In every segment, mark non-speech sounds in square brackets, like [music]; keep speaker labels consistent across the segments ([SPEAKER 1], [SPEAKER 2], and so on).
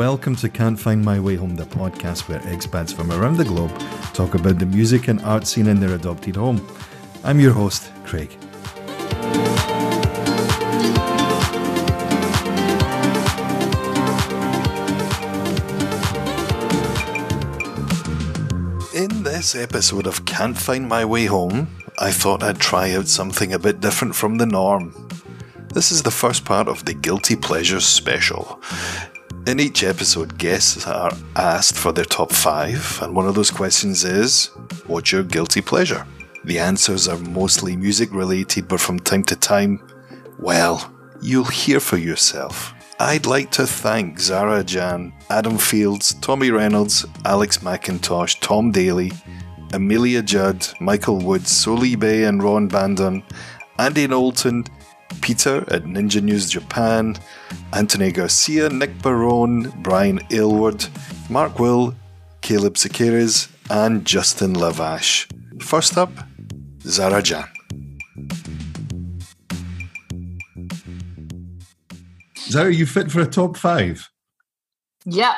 [SPEAKER 1] welcome to Can't Find My Way Home, the podcast where expats from around the globe talk about the music and art scene in their adopted home. I'm your host, Craig. In this episode of Can't Find My Way Home, I thought I'd try out something a bit different from the norm. This is the first part of the Guilty Pleasures special. In each episode, guests are asked for their top five, and one of those questions is What's your guilty pleasure? The answers are mostly music related, but from time to time, well, you'll hear for yourself. I'd like to thank Zara Jan, Adam Fields, Tommy Reynolds, Alex McIntosh, Tom Daly, Amelia Judd, Michael Woods, Soli Bay and Ron Bandon, Andy Knowlton, Peter at Ninja News Japan, Anthony Garcia, Nick Barone, Brian Aylward, Mark Will, Caleb Sekeres, and Justin Lavash. First up, Zara Jan. Zara, you fit for a top five?
[SPEAKER 2] Yep.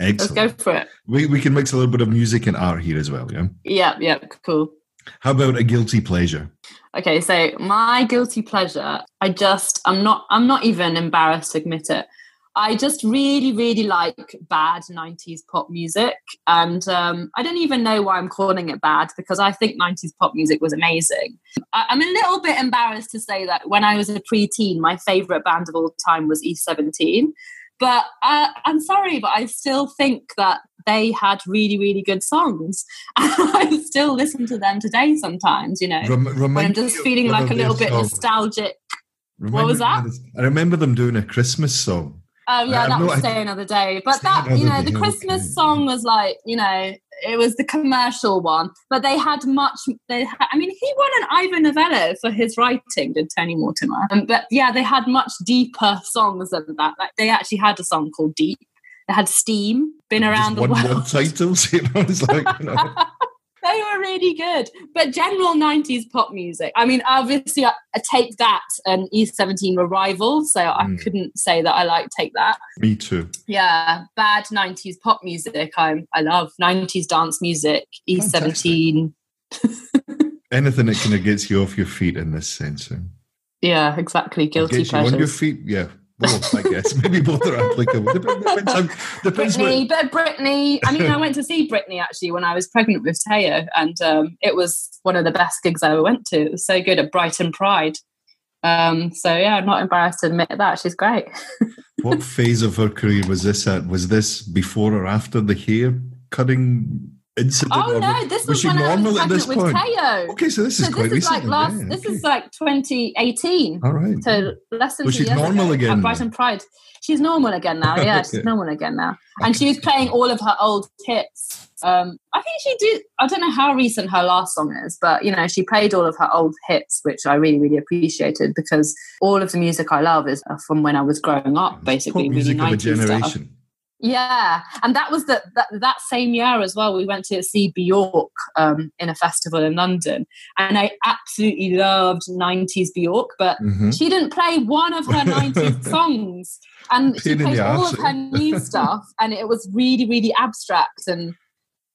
[SPEAKER 1] Excellent.
[SPEAKER 2] Let's go for it.
[SPEAKER 1] We, we can mix a little bit of music and art here as well, yeah?
[SPEAKER 2] Yep, yep, cool.
[SPEAKER 1] How about a guilty pleasure?
[SPEAKER 2] Okay, so my guilty pleasure, I just I'm not I'm not even embarrassed to admit it. I just really, really like bad 90s pop music. And um, I don't even know why I'm calling it bad because I think 90s pop music was amazing. I, am a little bit embarrassed to say that when I was a preteen, my favorite band of all time was E17. But uh, I'm sorry, but I still think that they had really, really good songs. [laughs] I still listen to them today sometimes, you know, Rem- when I'm just feeling like a little bit songs. nostalgic. Remember what was that?
[SPEAKER 1] I remember them doing a Christmas song.
[SPEAKER 2] Oh yeah, that was Stay Another Day. But that, you know, the Christmas song was like, you know, it was the commercial one. But they had much. They, had, I mean, he won an Ivor Novello for his writing, did Tony Mortimer. Um, but yeah, they had much deeper songs than that. Like they actually had a song called Deep. They had Steam, been around Just the one, world. One
[SPEAKER 1] titles, [laughs] you know, it's like. You know. [laughs]
[SPEAKER 2] they were really good. But general 90s pop music. I mean, obviously, I, I Take That and E17 were rivals, so mm. I couldn't say that I like Take That.
[SPEAKER 1] Me too.
[SPEAKER 2] Yeah, bad 90s pop music. I I love 90s dance music, E17. [laughs]
[SPEAKER 1] Anything that kind of gets you off your feet in this sense.
[SPEAKER 2] Yeah, exactly. Guilty pleasures.
[SPEAKER 1] on your feet, yeah, both, I guess. [laughs] Maybe both are applicable. Depends,
[SPEAKER 2] depends Britney, but Britney. I mean, I went to see Britney actually when I was pregnant with Teo, and um, it was one of the best gigs I ever went to. It was so good at Brighton Pride. Um, so yeah, I'm not embarrassed to admit that she's great.
[SPEAKER 1] what phase of her career was this at? Was this before or after the hair cutting incident?
[SPEAKER 2] Oh no, this was, was when I was pregnant with point? Teo.
[SPEAKER 1] Okay, so this is
[SPEAKER 2] so
[SPEAKER 1] quite
[SPEAKER 2] this
[SPEAKER 1] recent.
[SPEAKER 2] Is like last,
[SPEAKER 1] yeah,
[SPEAKER 2] this is like 2018.
[SPEAKER 1] All right.
[SPEAKER 2] So less than two
[SPEAKER 1] she's normal
[SPEAKER 2] ago,
[SPEAKER 1] again.
[SPEAKER 2] Brighton Pride. She's normal again now. Yeah, okay. she's normal again now. And she was playing all of her old hits. Um, I think she did. I don't know how recent her last song is, but you know, she played all of her old hits, which I really, really appreciated because all of the music I love is from when I was growing up, basically.
[SPEAKER 1] Pop music of a generation.
[SPEAKER 2] Stuff. Yeah, and that was the, that that same year as well. We went to see Bjork um, in a festival in London, and I absolutely loved '90s Bjork, but mm-hmm. she didn't play one of her '90s [laughs] songs, and she played all of her new [laughs] stuff, and it was really, really abstract, and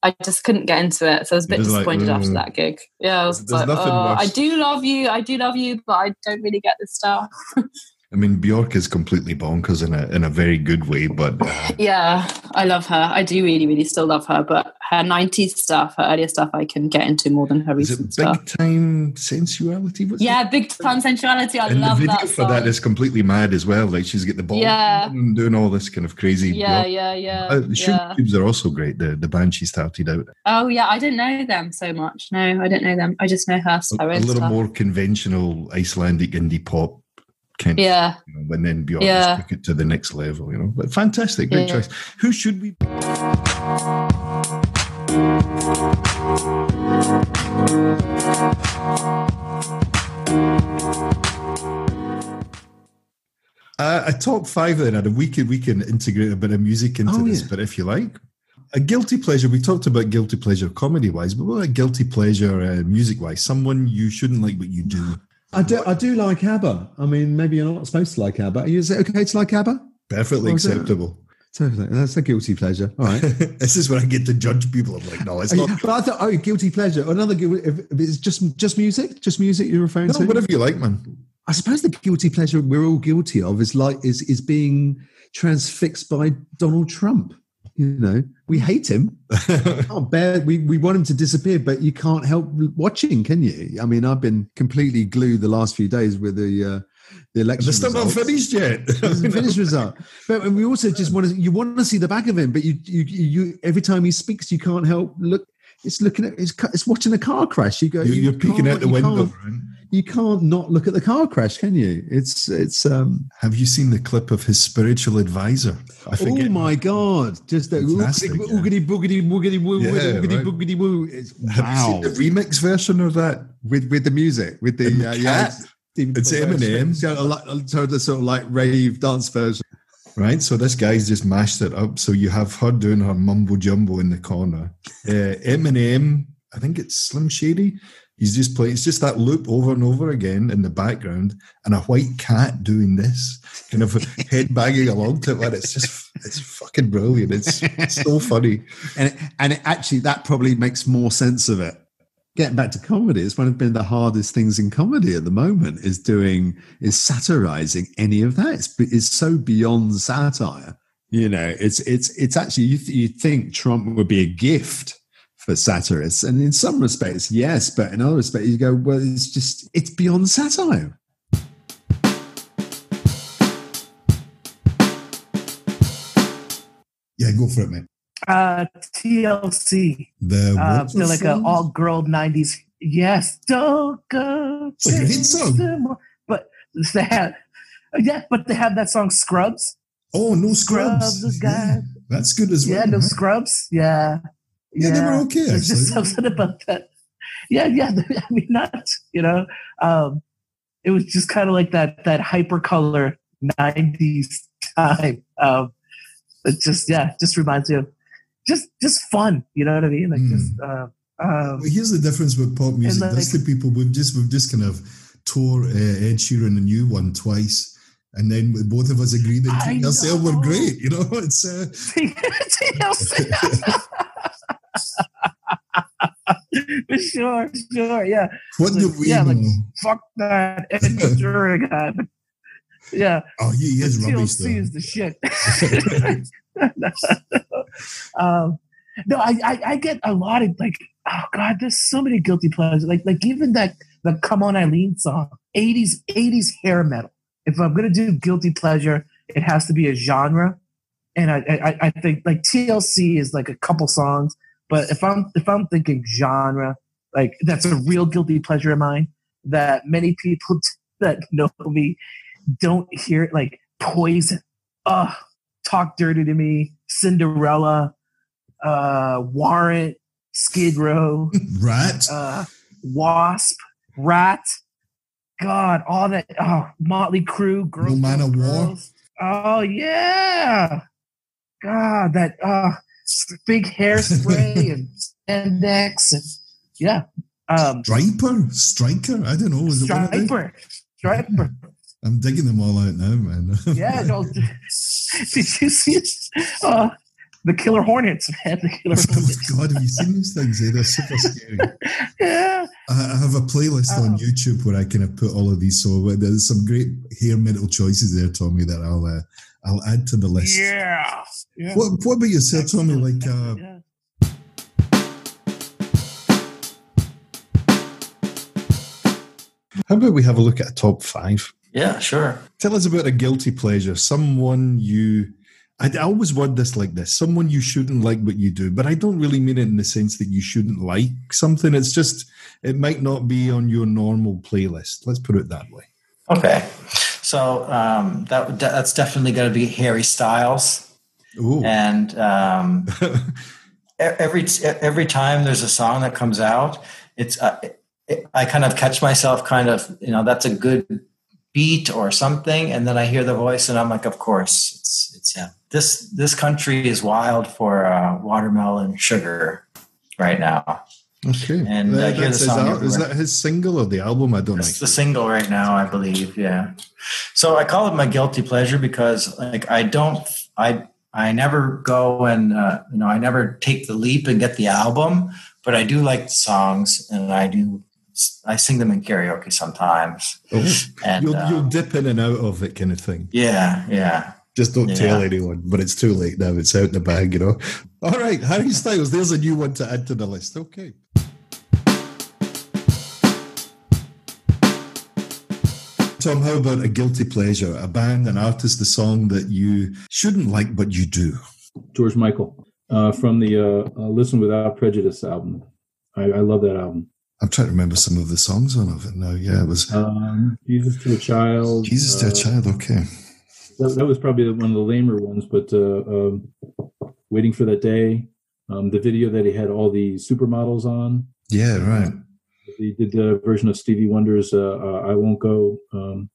[SPEAKER 2] I just couldn't get into it. So I was a bit disappointed like, after that gig. Yeah, I was like, oh, I do love you, I do love you, but I don't really get this stuff. [laughs]
[SPEAKER 1] I mean, Bjork is completely bonkers in a in a very good way, but uh,
[SPEAKER 2] yeah, I love her. I do really, really still love her. But her '90s stuff, her earlier stuff, I can get into more than her recent
[SPEAKER 1] stuff. Big time sensuality.
[SPEAKER 2] What's yeah, it? big time sensuality. I and love
[SPEAKER 1] the video
[SPEAKER 2] that.
[SPEAKER 1] For that is completely mad as well. Like she's got the ball, yeah, and doing all this kind of crazy.
[SPEAKER 2] Yeah, Bjork. yeah, yeah. Uh,
[SPEAKER 1] the yeah. Cubes are also great. The the band she started out.
[SPEAKER 2] Oh yeah, I didn't know them so much. No, I didn't know them. I just know her.
[SPEAKER 1] A, a little stuff. more conventional Icelandic indie pop
[SPEAKER 2] Kent, yeah,
[SPEAKER 1] you know, and then beyond yeah. took it to the next level. You know, but fantastic, great yeah. choice. Who should we? Uh, a top five then, and we can we can integrate a bit of music into oh, this, yeah. but if you like, a guilty pleasure. We talked about guilty pleasure comedy wise, but what a guilty pleasure uh, music wise? Someone you shouldn't like, but you do.
[SPEAKER 3] I do. I do like ABBA. I mean, maybe you're not supposed to like ABBA. Is it okay to like ABBA?
[SPEAKER 1] Perfectly oh, acceptable.
[SPEAKER 3] Totally. That's a guilty pleasure. All right. [laughs]
[SPEAKER 1] this is where I get to judge people. I'm like, no, it's not.
[SPEAKER 3] But I thought, oh, guilty pleasure. Another guilty. If, if it's just just music, just music you're referring
[SPEAKER 1] No,
[SPEAKER 3] to.
[SPEAKER 1] whatever you like, man.
[SPEAKER 3] I suppose the guilty pleasure we're all guilty of is like is is being transfixed by Donald Trump. You know, we hate him. [laughs] Can't bear, we we want him to disappear, but you can't help watching, can you? I mean, I've been completely glued the last few days with the uh, the election.
[SPEAKER 1] They're still not finished yet. [laughs]
[SPEAKER 3] Finished result. But and we also just want to you want to see the back of him, but you you you every time he speaks, you can't help look. It's looking at it's it's watching a car crash. You go.
[SPEAKER 1] You- You're peeking out the window.
[SPEAKER 3] You can't not look at the car crash, can you? It's it's um.
[SPEAKER 1] Have you seen the clip of his spiritual advisor? I
[SPEAKER 3] Oh my god! Just that oogity boogity woogity woo oogity boogity woo. Wow
[SPEAKER 1] you seen the remix version of that?
[SPEAKER 3] with with the music with the,
[SPEAKER 1] the
[SPEAKER 3] uh, yeah.
[SPEAKER 1] It's Eminem.
[SPEAKER 3] So the sort of like rave dance version.
[SPEAKER 1] Right, so this guy's just mashed it up. So you have her doing her mumbo jumbo in the corner. Uh, Eminem, I think it's Slim Shady. He's just playing. It's just that loop over and over again in the background, and a white cat doing this, kind of [laughs] head banging along to it. And it's just, it's fucking brilliant. It's, it's so [laughs] funny.
[SPEAKER 3] and and it actually that probably makes more sense of it. Getting back to comedy, it's one of been the hardest things in comedy at the moment is doing is satirizing any of that. It's it's so beyond satire. You know, it's it's it's actually you th- you think Trump would be a gift for satirists, and in some respects, yes, but in other respects, you go, well, it's just it's beyond satire.
[SPEAKER 1] Yeah, go for it, mate.
[SPEAKER 4] Uh, TLC.
[SPEAKER 1] The
[SPEAKER 4] Uh, they're like a
[SPEAKER 1] song?
[SPEAKER 4] all girl '90s. Yes, don't go.
[SPEAKER 1] It's a great song.
[SPEAKER 4] But they had, yeah, but they have that song "Scrubs."
[SPEAKER 1] Oh, no
[SPEAKER 4] Scrubs,
[SPEAKER 1] scrubs. Yeah, that's good as well.
[SPEAKER 4] Yeah, no
[SPEAKER 1] huh?
[SPEAKER 4] scrubs. Yeah,
[SPEAKER 1] Yeah, they were okay,
[SPEAKER 4] There's just
[SPEAKER 1] actually.
[SPEAKER 4] something about that. Yeah, yeah. [laughs] I mean, not you know. Um, it was just kind of like that that hypercolor '90s time. Um, it just yeah, just reminds me of just just fun. You know what I mean? Like
[SPEAKER 1] Mm.
[SPEAKER 4] just. Uh, um,
[SPEAKER 1] Well, here's the difference with pop music.
[SPEAKER 4] like-
[SPEAKER 1] That's the people we've just we've just kind of tore uh, Ed Sheeran a new one twice, and then both of us agreed that TLC were great. You know, [laughs] it's uh, [laughs] [laughs]
[SPEAKER 4] sure, sure, yeah.
[SPEAKER 1] what do we
[SPEAKER 4] yeah, like, Fuck that Ed Sheeran [laughs] guy. Yeah,
[SPEAKER 1] oh, he is rubbish
[SPEAKER 4] TLC
[SPEAKER 1] though.
[SPEAKER 4] is the shit. [laughs] um, no, I, I I get a lot of like, oh god, there's so many guilty pleasures. Like like even that the Come On Eileen song, 80s 80s hair metal. If I'm gonna do guilty pleasure, it has to be a genre. And I, I I think like TLC is like a couple songs, but if I'm if I'm thinking genre, like that's a real guilty pleasure of mine that many people [laughs] that know me don't hear it like poison. Uh talk dirty to me cinderella uh warrant skid row [laughs]
[SPEAKER 1] Rat.
[SPEAKER 4] uh wasp rat. God all that oh Mötley Crüe girls
[SPEAKER 1] No Man of War.
[SPEAKER 4] Oh yeah. God that uh big hairspray [laughs] and spandex and yeah um
[SPEAKER 1] Stryper, striker. I don't know. Is it one of them?
[SPEAKER 4] Stryper Stryper [laughs]
[SPEAKER 1] I'm digging them all out now, man. [laughs]
[SPEAKER 4] Yeah, no. Did you see uh, the Killer Hornets, man? The Killer Hornets.
[SPEAKER 1] oh my god, have you seen these things? Eh? They're super scary.
[SPEAKER 4] Yeah.
[SPEAKER 1] I I have a playlist on
[SPEAKER 4] Oh.
[SPEAKER 1] YouTube where I kind of put all of these. So there's some great hair metal choices there, Tommy, that I'll uh, I'll add to the list.
[SPEAKER 4] Yeah. yeah.
[SPEAKER 1] What, what about yourself, Tommy? Like, uh,
[SPEAKER 4] Yeah.
[SPEAKER 1] how about we have a look at a top five?
[SPEAKER 5] Yeah, sure.
[SPEAKER 1] Tell us about a guilty pleasure. Someone you. I, I always word this like this: someone you shouldn't like what you do, but I don't really mean it in the sense that you shouldn't like something. It's just it might not be on your normal playlist. Let's put it that way.
[SPEAKER 5] Okay. So um, that that's definitely going to be Harry Styles,
[SPEAKER 1] Ooh.
[SPEAKER 5] and um, [laughs] every every time there's a song that comes out, it's uh, it, I kind of catch myself kind of you know that's a good beat or something, and then I hear the voice, and I'm like, of course, it's it's him. This this country is wild for uh, watermelon sugar right now.
[SPEAKER 1] okay.
[SPEAKER 5] And, uh,
[SPEAKER 1] That- that's his al- is that his single or the album? I don't know.
[SPEAKER 5] It's the single right now, I believe. Yeah. So I call it my guilty pleasure because, like, I don't, I, I never go and uh, you know I never take the leap and get the album, but I do like the songs and I do I sing them in karaoke sometimes.
[SPEAKER 1] Oh,
[SPEAKER 5] And
[SPEAKER 1] you'll,
[SPEAKER 5] uh,
[SPEAKER 1] you'll dip in and out of it, kind of thing.
[SPEAKER 5] yeah, yeah.
[SPEAKER 1] Just don't tell anyone, but it's too late now. It's out in the bag, you know. All right, Harry Styles, there's a new one to add to the list. Okay. Tom, how about a guilty pleasure? A band, an artist, a song that you shouldn't like, but you do?
[SPEAKER 6] George Michael uh, from the uh, uh, Listen Without Prejudice album. I, I love that album.
[SPEAKER 1] I'm trying to remember some of the songs on of it now. Yeah, it was
[SPEAKER 6] Um, Jesus to a Child.
[SPEAKER 1] Jesus to
[SPEAKER 6] uh,
[SPEAKER 1] a Child. Okay.
[SPEAKER 6] That, that was probably one of the lamer ones, but uh, um, Waiting for That Day. Um, the video that he had all the supermodels on.
[SPEAKER 1] Yeah, right.
[SPEAKER 6] He did the version of Stevie Wonder's uh, uh, "I Won't Go," um,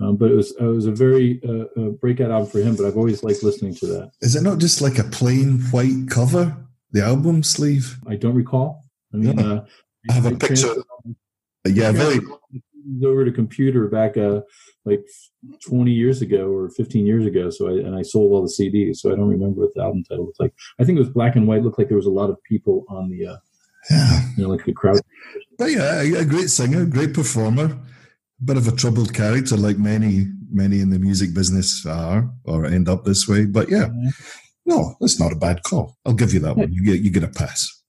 [SPEAKER 6] um, but it was it was a very uh, uh, breakout album for him. But I've always liked listening to that.
[SPEAKER 1] Is it not just like a plain white cover, the album sleeve?
[SPEAKER 6] I don't recall. I mean,
[SPEAKER 1] Yeah.
[SPEAKER 6] uh,
[SPEAKER 1] I have a
[SPEAKER 6] I
[SPEAKER 1] picture. Yeah, very.
[SPEAKER 6] Over to computer back uh, like 20 years ago or 15 years ago. So I and I sold all the CDs. So I don't remember what the album title looked like. I think it was black and white. Looked like there was a lot of people on the uh,
[SPEAKER 1] Yeah.
[SPEAKER 6] you know like the crowd.
[SPEAKER 1] But yeah, a, a great singer, great performer, bit of a troubled character, like many, many in the music business are or end up this way. But yeah, no, that's not a bad call. I'll give you that one. You get you get a pass.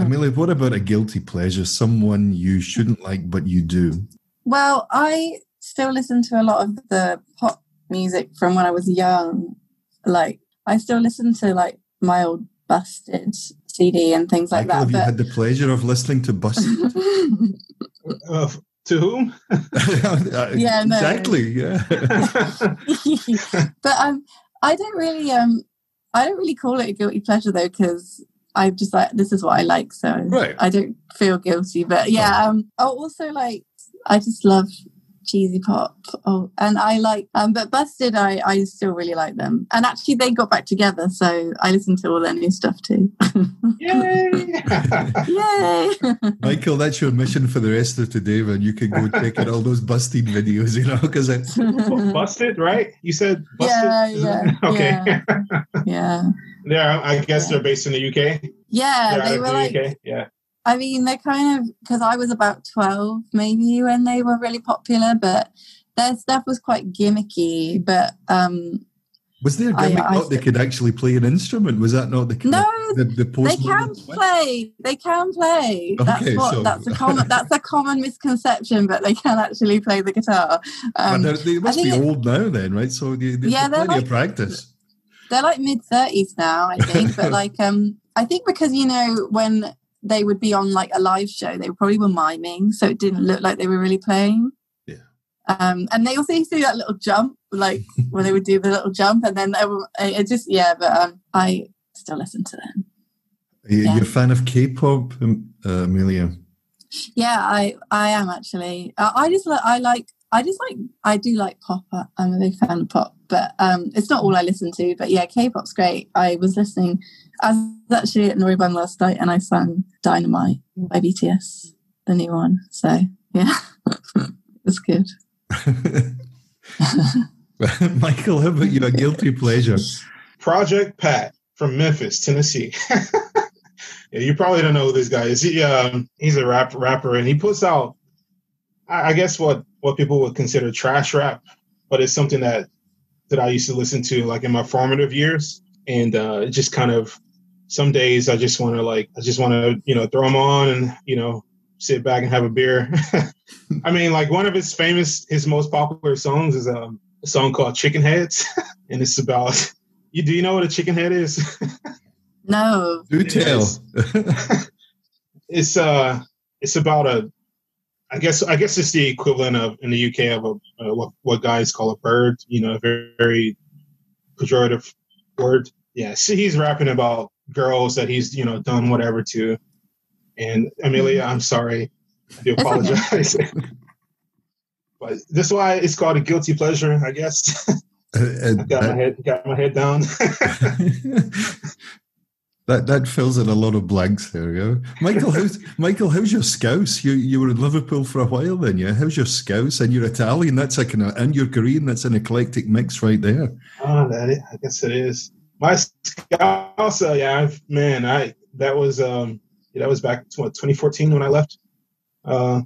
[SPEAKER 1] Amelia, what about a guilty pleasure? Someone you shouldn't like, but you do.
[SPEAKER 7] Well, I still listen to a lot of the pop music from when I was young. Like, I still listen to like my old Busted CD and things like
[SPEAKER 1] Michael, have you had the pleasure of listening to Bus?
[SPEAKER 7] But
[SPEAKER 8] Uh, to whom? [laughs] [laughs]
[SPEAKER 7] Yeah, no.
[SPEAKER 1] exactly. Yeah. [laughs]
[SPEAKER 7] but um, I don't really um, I don't really call it a guilty pleasure though because I'm just like this is what I like, so
[SPEAKER 1] Right.
[SPEAKER 7] I don't feel guilty. But yeah, um, oh, also like I just love cheesy pop. Oh, and I like um, but Busted, I I still really like them. And actually, they got back together, so I listen to all their new stuff too.
[SPEAKER 8] Yay! [laughs]
[SPEAKER 7] Yay! [laughs]
[SPEAKER 1] Michael, that's your mission for the rest of today, man. You can go check out all those busted videos, you know, because it's [laughs]
[SPEAKER 8] busted, right? You said busted.
[SPEAKER 7] Yeah, yeah,
[SPEAKER 8] okay.
[SPEAKER 7] yeah. yeah,
[SPEAKER 8] Yeah, I guess
[SPEAKER 7] Yeah.
[SPEAKER 8] they're based in the UK.
[SPEAKER 7] yeah.
[SPEAKER 8] They're
[SPEAKER 7] They were
[SPEAKER 8] the
[SPEAKER 7] like
[SPEAKER 8] UK. Yeah.
[SPEAKER 7] I mean, they're kind of because I was about twelve, maybe when they were really popular, but their stuff was quite gimmicky. But um,
[SPEAKER 1] was there a
[SPEAKER 7] I-
[SPEAKER 1] gimmick
[SPEAKER 7] I
[SPEAKER 1] not they could actually play an instrument? Was that not the
[SPEAKER 7] no,
[SPEAKER 1] the, the
[SPEAKER 7] they can play. They can play. That's
[SPEAKER 1] Okay,
[SPEAKER 7] what.
[SPEAKER 1] so-
[SPEAKER 7] That's a common. That's a common misconception, but they can actually play the guitar. Um,
[SPEAKER 1] they must
[SPEAKER 7] I
[SPEAKER 1] be old now, then, right? So they, they've
[SPEAKER 7] Yeah, they're like-
[SPEAKER 1] of practice.
[SPEAKER 7] they're like mid thirties now, I think. but [laughs] like, um, I think because you know when they would be on like a live show, they probably were miming, so it didn't look like they were really playing.
[SPEAKER 1] Yeah.
[SPEAKER 7] Um, and they also used to do that little jump, like [laughs] when they would do the little jump, and then they were, it just yeah. But um, I still listen to them.
[SPEAKER 1] Are you,
[SPEAKER 7] Yeah.
[SPEAKER 1] you a fan of K-pop, um, uh, Amelia?
[SPEAKER 7] Yeah, I I am actually. Uh, I just like I like I just like I do like pop. uh, I'm a big fan of pop, but um, it's not all I listen to. But yeah, K-pop's great. I was listening. I was actually at noraebang last night, and I sang "Dynamite" by BTS, the new one. So yeah, [laughs] it's good. [laughs]
[SPEAKER 1] Michael, how about you? A guilty pleasure?
[SPEAKER 8] Project Pat from Memphis, Tennessee. [laughs] yeah, you probably don't know who this guy is. He um, he's a rap rapper, and he puts out, I, I guess what what people would consider trash rap, but it's something that that I used to listen to like in my formative years, and uh, it just kind of some days I just want to like I just want to you know throw them on and you know sit back and have a beer. [laughs] I mean, like one of his famous, his most popular songs is um, a song called Chicken Heads, [laughs] and it's about you. Do you know what a chicken head is?
[SPEAKER 7] No,
[SPEAKER 1] Do tell. [laughs]
[SPEAKER 8] it's uh, it's about a. I guess I guess it's the equivalent of in the UK of a uh, what what guys call a bird. You know, a very, very pejorative word. Yeah, see, he's rapping about girls that he's you know done whatever to. And Amelia, I'm sorry, I do apologize. [laughs] but this is why it's called a guilty pleasure, I guess.
[SPEAKER 1] Uh, uh, [laughs]
[SPEAKER 8] got my head got my head down. [laughs]
[SPEAKER 1] That that fills in a lot of blanks there, yeah. Michael, how's Michael, how's your scouse? You you were in Liverpool for a while then, yeah. How's your scouse? And you're Italian, that's like an and you're Korean, that's an eclectic mix right there.
[SPEAKER 8] Oh, that is, I guess it is. My scouse, uh, yeah, I've, man, I that was um yeah, that was back to what 2014 when I left. Uh,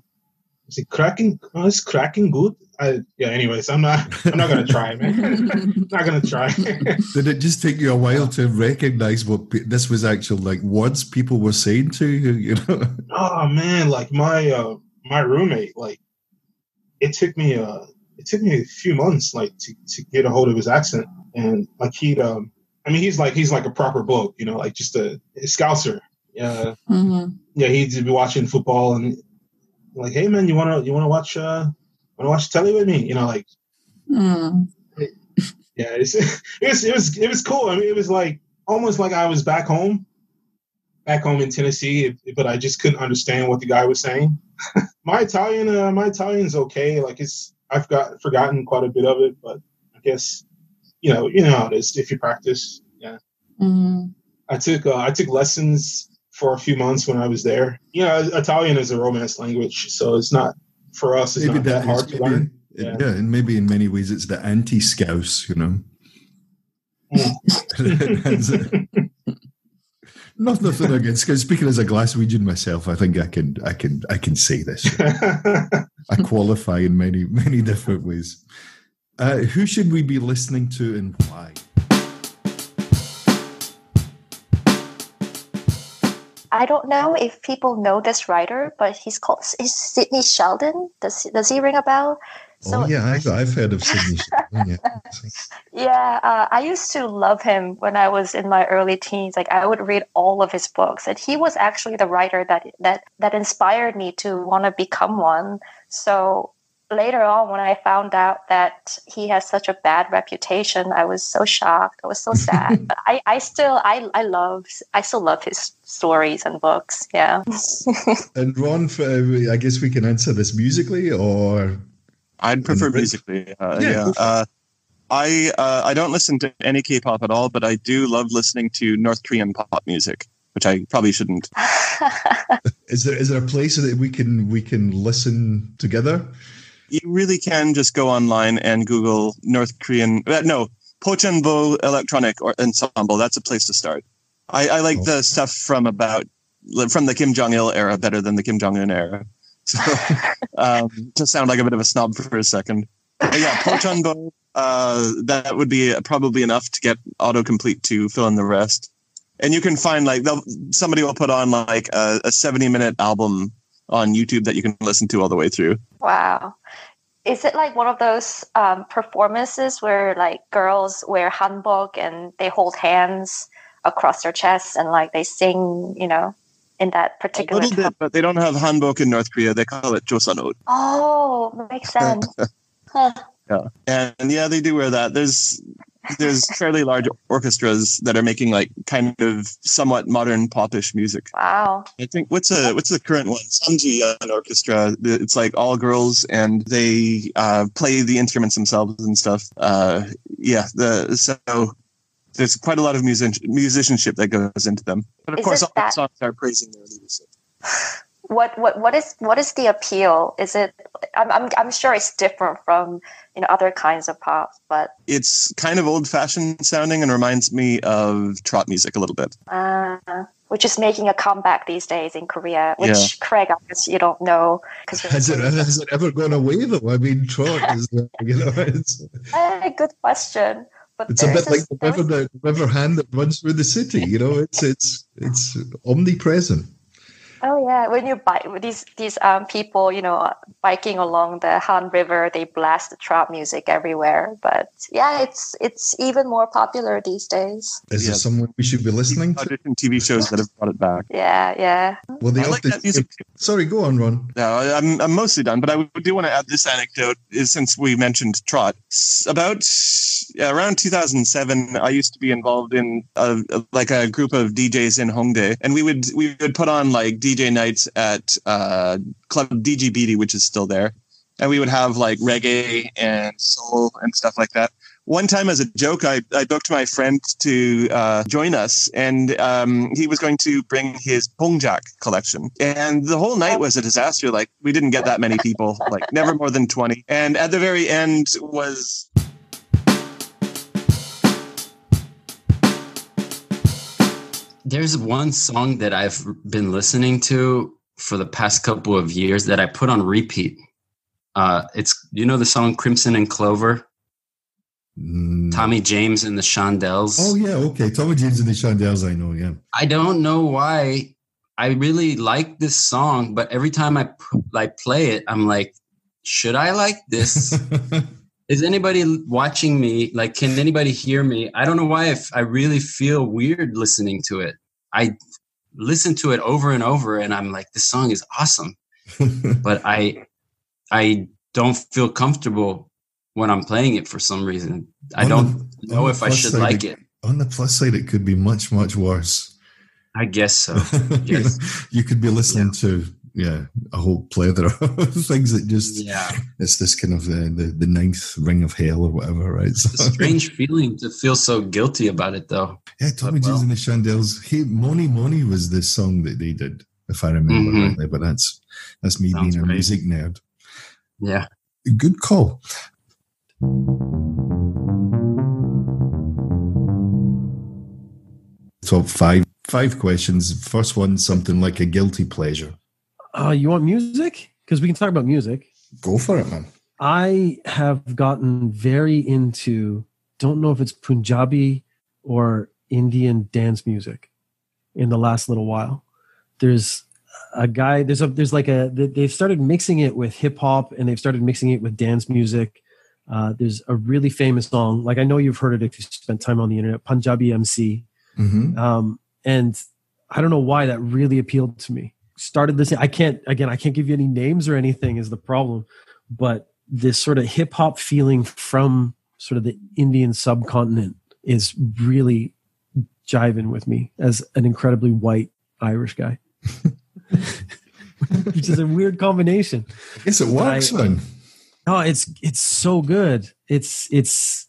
[SPEAKER 8] is it cracking? Oh, it's cracking good. I, yeah. Anyways, I'm not. I'm not gonna try, man. [laughs] not gonna try. [laughs]
[SPEAKER 1] Did it just take you a while to recognize what pe- this was actual like words people were saying to you? [laughs] You know.
[SPEAKER 8] oh man, like my uh my roommate, like it took me uh it took me a few months like to to get a hold of his accent and like he'd um I mean he's like he's like a proper bloke, you know, like just a, a scouser. Yeah,
[SPEAKER 7] hmm
[SPEAKER 8] yeah, he'd be watching football and like, hey man, you wanna you wanna watch uh wanna watch telly with me? You know, like
[SPEAKER 7] Mm.
[SPEAKER 8] yeah, it's, [laughs] it was it was it was cool. I mean, it was like almost like I was back home, back home in Tennessee, but I just couldn't understand what the guy was saying. [laughs] my Italian, uh, my Italian's okay. Like it's I've got forgotten quite a bit of it, but I guess you know you know how it is if you practice. Yeah,
[SPEAKER 7] Mm.
[SPEAKER 8] I took uh, I took lessons for a few months when I was there. You know, Italian is a Romance language, so it's not for us. It's
[SPEAKER 1] maybe
[SPEAKER 8] not that
[SPEAKER 1] that
[SPEAKER 8] hard
[SPEAKER 1] is
[SPEAKER 8] to
[SPEAKER 1] maybe,
[SPEAKER 8] learn.
[SPEAKER 1] yeah.
[SPEAKER 8] Yeah.
[SPEAKER 1] and maybe in many ways it's the anti-scouse, you know. That's. [laughs] Not nothing against because speaking as a Glaswegian myself, I think I can I can I can say this. [laughs] I qualify in many many different ways. Uh, who should we be listening to and why?
[SPEAKER 9] I don't know if people know this writer, but he's called is Sidney Sheldon. Does does he ring a bell?
[SPEAKER 1] oh yeah, I've, I've heard of Sidney. Sheldon, yeah. [laughs]
[SPEAKER 9] Yeah, uh, I used to love him when I was in my early teens. Like I would read all of his books, and he was actually the writer that that that inspired me to want to become one. So later on, when I found out that he has such a bad reputation, I was so shocked. I was so sad. [laughs] but I, I still, I, I love, I still love his stories and books. Yeah. [laughs]
[SPEAKER 1] And Ron, for, I guess we can answer this musically, or
[SPEAKER 10] I'd prefer
[SPEAKER 1] Rick?
[SPEAKER 10] musically. Uh,
[SPEAKER 1] Yeah,
[SPEAKER 10] yeah. Uh, I uh, I don't listen to any K-pop at all, but I do love listening to North Korean pop music, which I probably shouldn't. [laughs]
[SPEAKER 1] is there is there a place that we can we can listen together?
[SPEAKER 10] You really can just go online and Google North Korean. Uh, no, Pochonbo Electronic or Ensemble. That's a place to start. I, I like the stuff from about from the Kim Jong Il era better than the Kim Jong Un era. [laughs] So, um, to sound like a bit of a snob for a second. But yeah, Pochonbo. Uh, that would be probably enough to get autocomplete to fill in the rest. And you can find like they'll, somebody will put on like a, a seventy minute album on YouTube that you can listen to all the way through.
[SPEAKER 9] Wow. Is it like one of those um, performances where like girls wear hanbok and they hold hands across their chests and like they sing, you know, in that
[SPEAKER 10] A
[SPEAKER 9] particular
[SPEAKER 10] little bit, but they don't have hanbok in North Korea. They call it josanot.
[SPEAKER 9] Oh, makes [laughs] sense. Huh.
[SPEAKER 10] Yeah, and yeah, they do wear that. There's there's fairly large orchestras that are making like kind of somewhat modern popish music.
[SPEAKER 9] Wow.
[SPEAKER 10] I think what's a what's the current one? Samji an orchestra. It's like all girls and they uh, play the instruments themselves and stuff. Uh, yeah, the so there's quite a lot of music musicianship that goes into them. But of
[SPEAKER 9] Is
[SPEAKER 10] course, all the songs are praising their leadership. [laughs]
[SPEAKER 9] What what what is what is the appeal? Is it? I'm I'm I'm sure it's different from you know other kinds of pop, but
[SPEAKER 10] It's kind of old fashioned sounding and reminds me of trot music a little bit.
[SPEAKER 9] uh, which is making a comeback these days in Korea. Which
[SPEAKER 10] Yeah.
[SPEAKER 9] Craig, I guess you don't know because
[SPEAKER 1] Has it has it ever gone away though? I mean, trot is uh, you know it's [laughs]
[SPEAKER 9] Eh, good question. But
[SPEAKER 1] it's a bit like the river the river hand that runs through the city. You know, it's it's it's omnipresent.
[SPEAKER 9] Oh yeah, when you bike these these um people, you know, biking along the Han River, they blast the trot music everywhere. But yeah, it's it's even more popular these days.
[SPEAKER 1] Is there someone we should be listening to?
[SPEAKER 10] Audition TV shows that have brought it back.
[SPEAKER 9] Yeah, yeah.
[SPEAKER 1] Well, they
[SPEAKER 10] I like that music too.
[SPEAKER 1] Sorry, go on, Ron.
[SPEAKER 10] No, I- I'm, I'm mostly done, but I do want to add this anecdote is since we mentioned trot. About yeah, around 2007, I used to be involved in a, a- like a group of DJs in Hongdae, and we would we would put on like DJ nights at uh, Club DGBD, which is still there, and we would have like reggae and soul and stuff like that. one time as a joke, I, I booked my friend to uh, join us, and um, he was going to bring his Pongjak collection. And the whole night was a disaster. Like, we didn't get that many people, like, never more than 20. And at the very end was.
[SPEAKER 11] There's one song that I've been listening to for the past couple of years that I put on repeat. Uh, it's you know the song Crimson and Clover. Tommy James and the Shondells.
[SPEAKER 1] Oh yeah, okay. Tommy James and the Shondells, I know. Yeah.
[SPEAKER 11] I don't know why. I really like this song, but every time I like play it, I'm like, should I like this? [laughs] Is anybody watching me? Like, can anybody hear me? I don't know why. If I really feel weird listening to it, I listen to it over and over, and I'm like, this song is awesome, [laughs] but I, I don't feel comfortable when I'm playing it for some reason. I
[SPEAKER 1] On
[SPEAKER 11] don't
[SPEAKER 1] the-
[SPEAKER 11] know if I should like it.
[SPEAKER 1] On the plus side, it could be much, much worse.
[SPEAKER 11] I guess so. [laughs]
[SPEAKER 1] know, you could be listening to yeah a whole plethora of [laughs] things that just
[SPEAKER 11] Yeah.
[SPEAKER 1] it's this kind of the, the the ninth ring of hell or whatever, right?
[SPEAKER 11] It's a [laughs] strange feeling to feel so guilty about it, though.
[SPEAKER 1] Yeah, Tommy James and the Shondells. Hey, Mony Mony was the song that they did, if I remember
[SPEAKER 11] Mhm.
[SPEAKER 1] rightly. But that's that's me
[SPEAKER 11] Sounds
[SPEAKER 1] being a
[SPEAKER 11] right.
[SPEAKER 1] music nerd.
[SPEAKER 11] Yeah.
[SPEAKER 1] Good call. Top five five questions. First one, something like a guilty pleasure.
[SPEAKER 12] Uh, you want music? Because we can talk about music.
[SPEAKER 1] Go for it, man.
[SPEAKER 12] I have gotten very into, don't know if it's Punjabi or Indian dance music in the last little while. There's a guy, there's a, there's like a, they- they've started mixing it with hip hop and they've started mixing it with dance music. Uh, there's a really famous song, like I know you've heard it if you spent time on the internet, Punjabi MC.
[SPEAKER 1] Mm-hmm.
[SPEAKER 12] Um, and I don't know why that really appealed to me. Started this. I can't again. I can't give you any names or anything is the problem, but this sort of hip hop feeling from sort of the Indian subcontinent is really jiving with me as an incredibly white Irish guy, [laughs] which is a weird combination.
[SPEAKER 1] Yes, it works,
[SPEAKER 12] I-
[SPEAKER 1] man.
[SPEAKER 12] No, it's it's so good. It's it's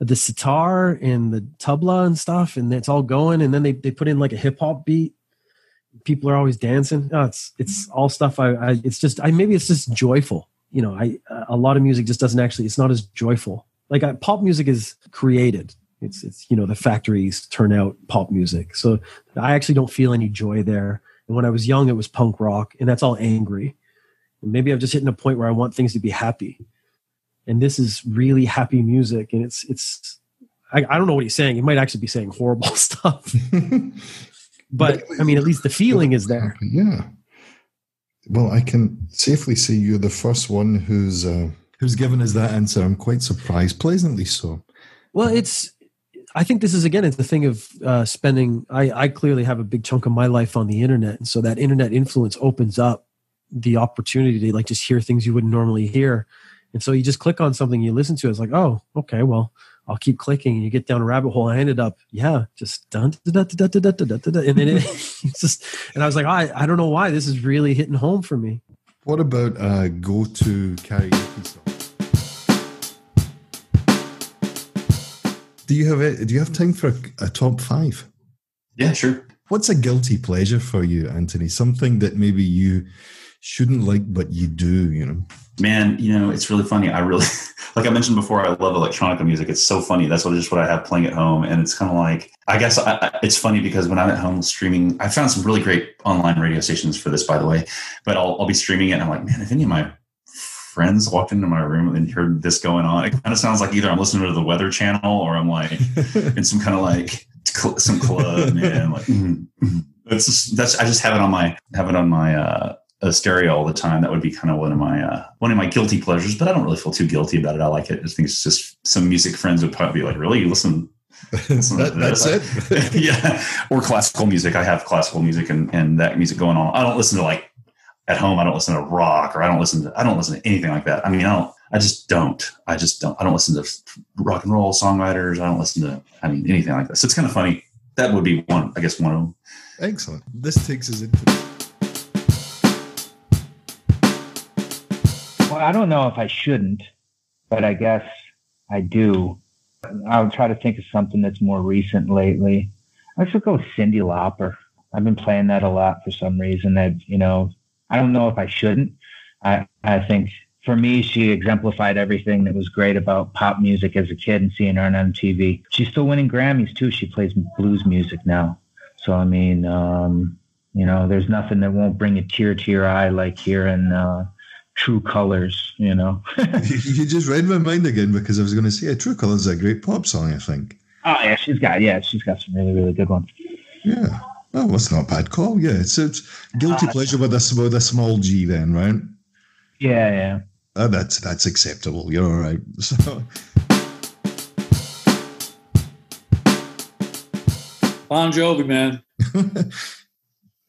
[SPEAKER 12] the sitar and the tabla and stuff, and it's all going. And then they, they put in like a hip hop beat. People are always dancing. Oh, it's it's all stuff. I, I it's just I maybe it's just joyful. You know, I a lot of music just doesn't actually. It's not as joyful. Like I, pop music is created. It's it's you know the factories turn out pop music. So I actually don't feel any joy there. And when I was young, it was punk rock, and that's all angry. And maybe I've just hitting a point where I want things to be happy. And this is really happy music. And it's, it's, I, I don't know what he's saying. He might actually be saying horrible [laughs] stuff. [laughs] but I mean, at least the feeling is there.
[SPEAKER 1] Yeah. Well, I can safely say you're the first one who's uh, who's given us that answer. I'm quite surprised, pleasantly so.
[SPEAKER 12] Well, it's, I think this is again, it's the thing of uh, spending. I, I clearly have a big chunk of my life on the internet. And so that internet influence opens up the opportunity to like just hear things you wouldn't normally hear. And so you just click on something you listen to. It's like, oh, okay, well, I'll keep clicking and you get down a rabbit hole. And I ended up, yeah, just and then it [laughs] [laughs] just, and I was like, I, I don't know why this is really hitting home for me.
[SPEAKER 1] What about uh, go to karaoke song? Do you have a, Do you have time for a, a top five?
[SPEAKER 13] Yeah, sure.
[SPEAKER 1] What's a guilty pleasure for you, Anthony? Something that maybe you shouldn't like, but you do. You know.
[SPEAKER 13] Man, you know, it's really funny. I really, [laughs] like I mentioned before, I love electronica music. It's so funny. That's what just what I have playing at home, and it's kind of like I guess I, I, it's funny because when I'm at home streaming, I found some really great online radio stations for this, by the way. But I'll, I'll be streaming it, and I'm like, man, if any of my friends walked into my room and heard this going on, it kind of sounds like either I'm listening to the Weather Channel or I'm like [laughs] in some kind of like cl- some club, man. Like, mm, mm. just that's I just have it on my have it on my uh, uh, stereo all the time. That would be kind of one of my uh, one of my guilty pleasures, but I don't really feel too guilty about it. I like it. I think it's just some music friends would probably be like, "Really, you listen?" [laughs] listen to
[SPEAKER 1] That- that's it. [laughs]
[SPEAKER 13] yeah, or classical music. I have classical music and and that music going on. I don't listen to like at home. I don't listen to rock or I don't listen to I don't listen to anything like that. I mean, I don't. I just don't. I just don't. I don't listen to rock and roll songwriters. I don't listen to. I mean, anything like that. So it's kind of funny. That would be one. I guess one of them.
[SPEAKER 1] Excellent. This takes us into.
[SPEAKER 14] Well, I don't know if I shouldn't, but I guess I do. I'll try to think of something that's more recent lately. I should go with Cyndi Lauper. I've been playing that a lot for some reason. That you know, I don't know if I shouldn't. I I think for me, she exemplified everything that was great about pop music as a kid and seeing her on MTV. She's still winning Grammys too. She plays blues music now. So I mean, um, you know, there's nothing that won't bring a tear to your eye like hearing uh, True Colors. You know. [laughs]
[SPEAKER 1] you just read my mind again because I was going to say, True Colors is a great pop song. I think.
[SPEAKER 14] Oh yeah, she's got yeah, she's got some really really good ones.
[SPEAKER 1] Yeah. Oh, that's not a bad call. Yeah, it's it's guilty
[SPEAKER 14] Uh,
[SPEAKER 1] pleasure with a with a small G, then, right?
[SPEAKER 14] Yeah, yeah.
[SPEAKER 1] Oh, that's that's acceptable. You're all right. [laughs] So,
[SPEAKER 15] Bon Jovi, man. [laughs]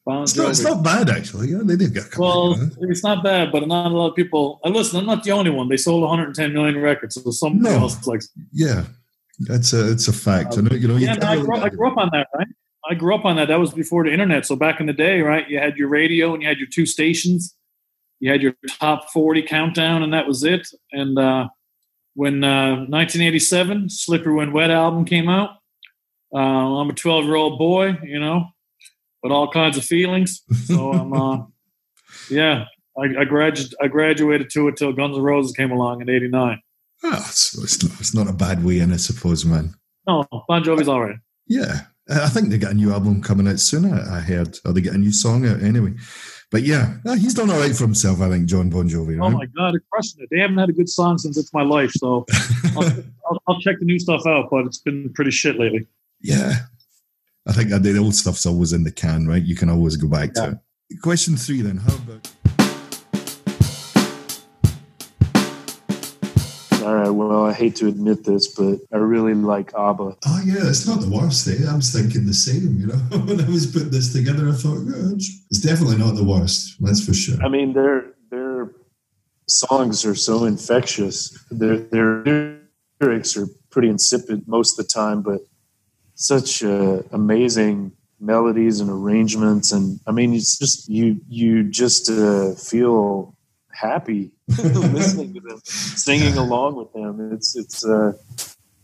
[SPEAKER 15] Bon
[SPEAKER 1] it's, not, it's not bad actually. Yeah, they did get a couple.
[SPEAKER 15] Well, it's not bad, but not a lot of people. And listen, I'm not the only one. They sold 110 million records, so somebody
[SPEAKER 1] No.
[SPEAKER 15] else likes.
[SPEAKER 1] Yeah, it's a it's a fact. I know, you know,
[SPEAKER 15] yeah, no, I, grew up, I grew up on that, right? I grew up on that. That was before the internet. So back in the day, right, you had your radio and you had your two stations. You had your top 40 countdown, and that was it. And uh, when uh, 1987, Slippery When Wet album came out, uh, I'm a 12 year old boy, you know, with all kinds of feelings. So I'm, uh, [laughs] yeah, I, I, gradu- I graduated to it till Guns N' Roses came along in '89.
[SPEAKER 1] Ah, it's, it's, not, it's not a bad way in, I suppose, man.
[SPEAKER 15] No, Bon Jovi's all right.
[SPEAKER 1] Yeah, I think they got a new album coming out soon. I heard, or they get a new song out anyway. But yeah, he's done all right for himself. I think Jon Bon Jovi.
[SPEAKER 15] Oh my God, they're crushing it. They haven't had a good song since It's My Life. So [laughs] I'll, I'll, I'll check the new stuff out, but it's been pretty shit lately.
[SPEAKER 1] Yeah, I think that the old stuff's always in the can, right? You can always go back to it. Question three, then. How about
[SPEAKER 16] All right. Well, I hate to admit this, but I really like ABBA.
[SPEAKER 1] Oh yeah, it's not the worst. Eh? I was thinking the same. You know, [laughs] when I was putting this together, I thought yeah, it's, it's definitely not the worst. That's for sure.
[SPEAKER 16] I mean, their their songs are so infectious. Their their lyrics are pretty insipid most of the time, but such uh, amazing melodies and arrangements. And I mean, it's just you you just uh, feel happy [laughs] listening to them, singing along with them. It's it's uh,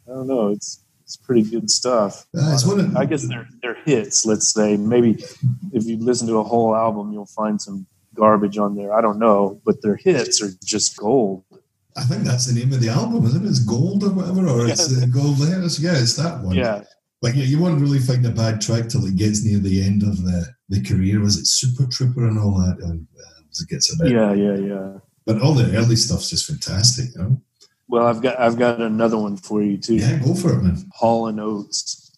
[SPEAKER 16] I don't know. It's it's pretty good stuff.
[SPEAKER 1] Uh, of-
[SPEAKER 16] I guess they're they're hits. Let's say maybe if you listen to a whole album, you'll find some garbage on there. I don't know, but their hits are just gold.
[SPEAKER 1] I think that's the name of the album, isn't it? It's Gold or whatever, or [laughs] it's uh, Gold Letters. Yeah, it's that one.
[SPEAKER 16] Yeah.
[SPEAKER 1] Like yeah, you won't really find a bad track till it gets near the end of the, the career. Was it Super Trooper and all that? And uh, it gets a bit.
[SPEAKER 16] Yeah, yeah, yeah.
[SPEAKER 1] But all the early stuff's just fantastic, you know.
[SPEAKER 16] Well, I've got I've got another one for you too.
[SPEAKER 1] Yeah, go for it, man.
[SPEAKER 16] Hall and Oates.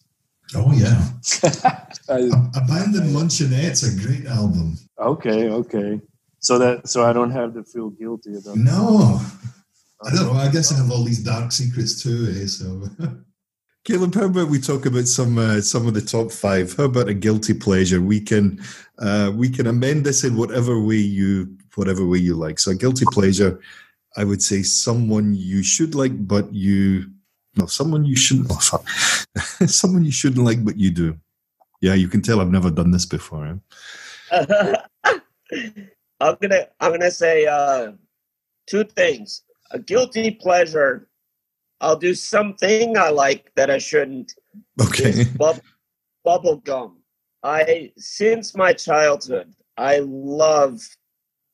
[SPEAKER 1] Oh yeah. [laughs] Abandoned Luncheonette's a great album.
[SPEAKER 16] Okay, okay. So that so I don't have to feel guilty about.
[SPEAKER 1] No, I don't know. I guess I have all these dark secrets too, eh? So, [laughs] Caleb, how about we talk about some uh, some of the top five? How about a guilty pleasure? We can uh, we can amend this in whatever way you whatever way you like. So, a guilty pleasure, I would say someone you should like, but you no someone you shouldn't. [laughs] Oh, someone you shouldn't like, but you do. Yeah, you can tell I've never done this before. eh? [laughs]
[SPEAKER 17] I'm gonna I'm gonna say uh, two things. A guilty pleasure. I'll do something I like that I shouldn't.
[SPEAKER 1] Okay.
[SPEAKER 17] Bub- bubble gum. I since my childhood, I love.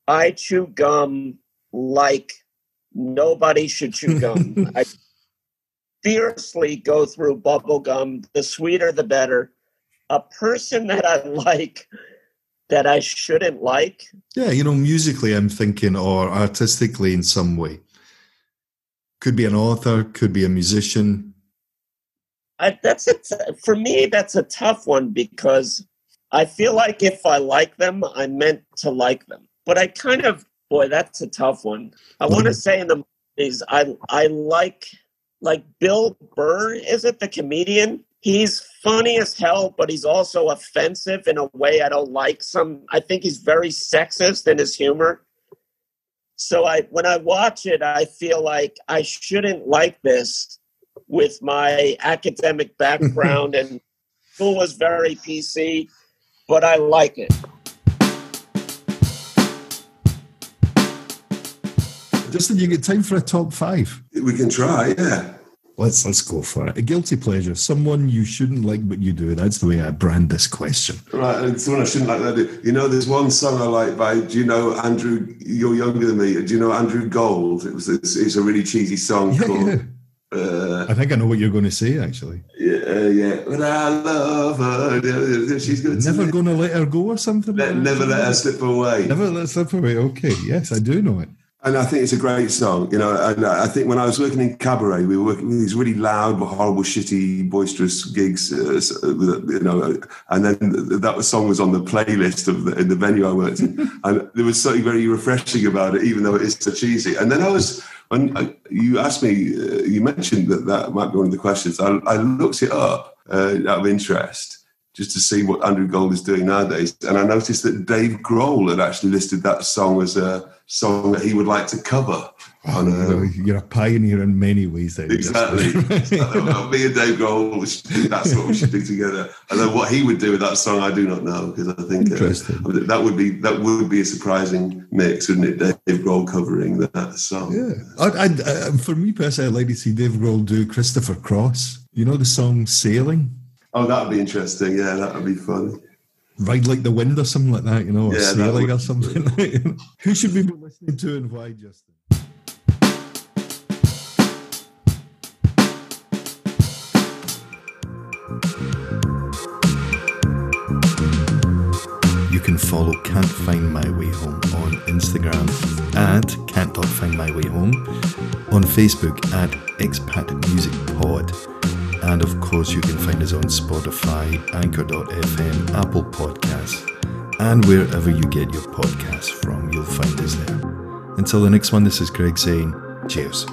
[SPEAKER 17] I chew gum like nobody should chew gum. [laughs] I fiercely go through bubble gum. The sweeter, the better. A person that I like that I shouldn't like.
[SPEAKER 1] Yeah, you know, musically, I'm thinking, or artistically in some way. Could be an author, could be a musician.
[SPEAKER 17] I, that's a t- for me. That's a tough one because I feel like if I like them, I meant to like them. But I kind of, boy, that's a tough one. I want to say in the movies, I I like like Bill Burr. Is it the comedian? He's funny as hell, but he's also offensive in a way I don't like. Some I think he's very sexist in his humor. So I when I watch it, I feel like I shouldn't like this with my academic [laughs] background and school was very PC, but I like it.
[SPEAKER 1] Justin, you get time for a top five.
[SPEAKER 18] We can try, yeah.
[SPEAKER 1] Let's let's go for it. A guilty pleasure, someone you shouldn't like but you do. That's the way I brand this question.
[SPEAKER 18] Right, and someone I shouldn't like that. You know, there's one song I like by. Do you know Andrew? You're younger than me. Do you know Andrew Gold? It was. It's, it's a really cheesy song
[SPEAKER 1] Yeah,
[SPEAKER 18] called.
[SPEAKER 1] yeah.
[SPEAKER 18] Uh,
[SPEAKER 1] I think I know what you're going to say. Actually,
[SPEAKER 18] yeah, yeah. But I love her. She's good.
[SPEAKER 1] never going to let her go or something.
[SPEAKER 18] Let, never let her slip away.
[SPEAKER 1] Never let her slip away. Okay, yes, I do know it.
[SPEAKER 18] And I think it's a great song, you know. And I think when I was working in cabaret, we were working with these really loud, horrible, shitty, boisterous gigs, uh, uh, you know. And then that song was on the playlist of the, in the venue I worked in, [laughs] and there was something very refreshing about it, even though it is so cheesy. And then I was when I, you asked me, uh, you mentioned that that might be one of the questions. I, I looked it up uh, out of interest just to see what Andrew Gold is doing nowadays. And I noticed that Dave Grohl had actually listed that song as a song that he would like to cover. On
[SPEAKER 1] Well, You're a pioneer in many ways. Then.
[SPEAKER 18] exactly. So I thought, well, me and Dave Grohl, we should do- that's what we should do together. And then what he would do with that song, I do not know because I think uh, that would be that would be a surprising mix, wouldn't it? Dave Grohl covering that song.
[SPEAKER 1] Yeah. I, I, I, for me personally, I'd like to see Dave Grohl do Christopher Cross. You know the song "Sailing."
[SPEAKER 18] Oh, that would be interesting. Yeah, that would be fun.
[SPEAKER 1] Ride like the wind or something like that, you know, or
[SPEAKER 18] Yeah, that
[SPEAKER 1] sailing
[SPEAKER 18] would-
[SPEAKER 1] or something. [laughs] you know. Who should we be listening to and why, Justin?
[SPEAKER 19] You can follow Can't Find My Way Home on Instagram at can't.findmywayhome, on Facebook at Expat Music Pod, and of course you can find us on Spotify, Anchor.fm, Apple Podcasts, and wherever you get your podcasts from, you'll find us there. Until the next one, this is Greg saying cheers.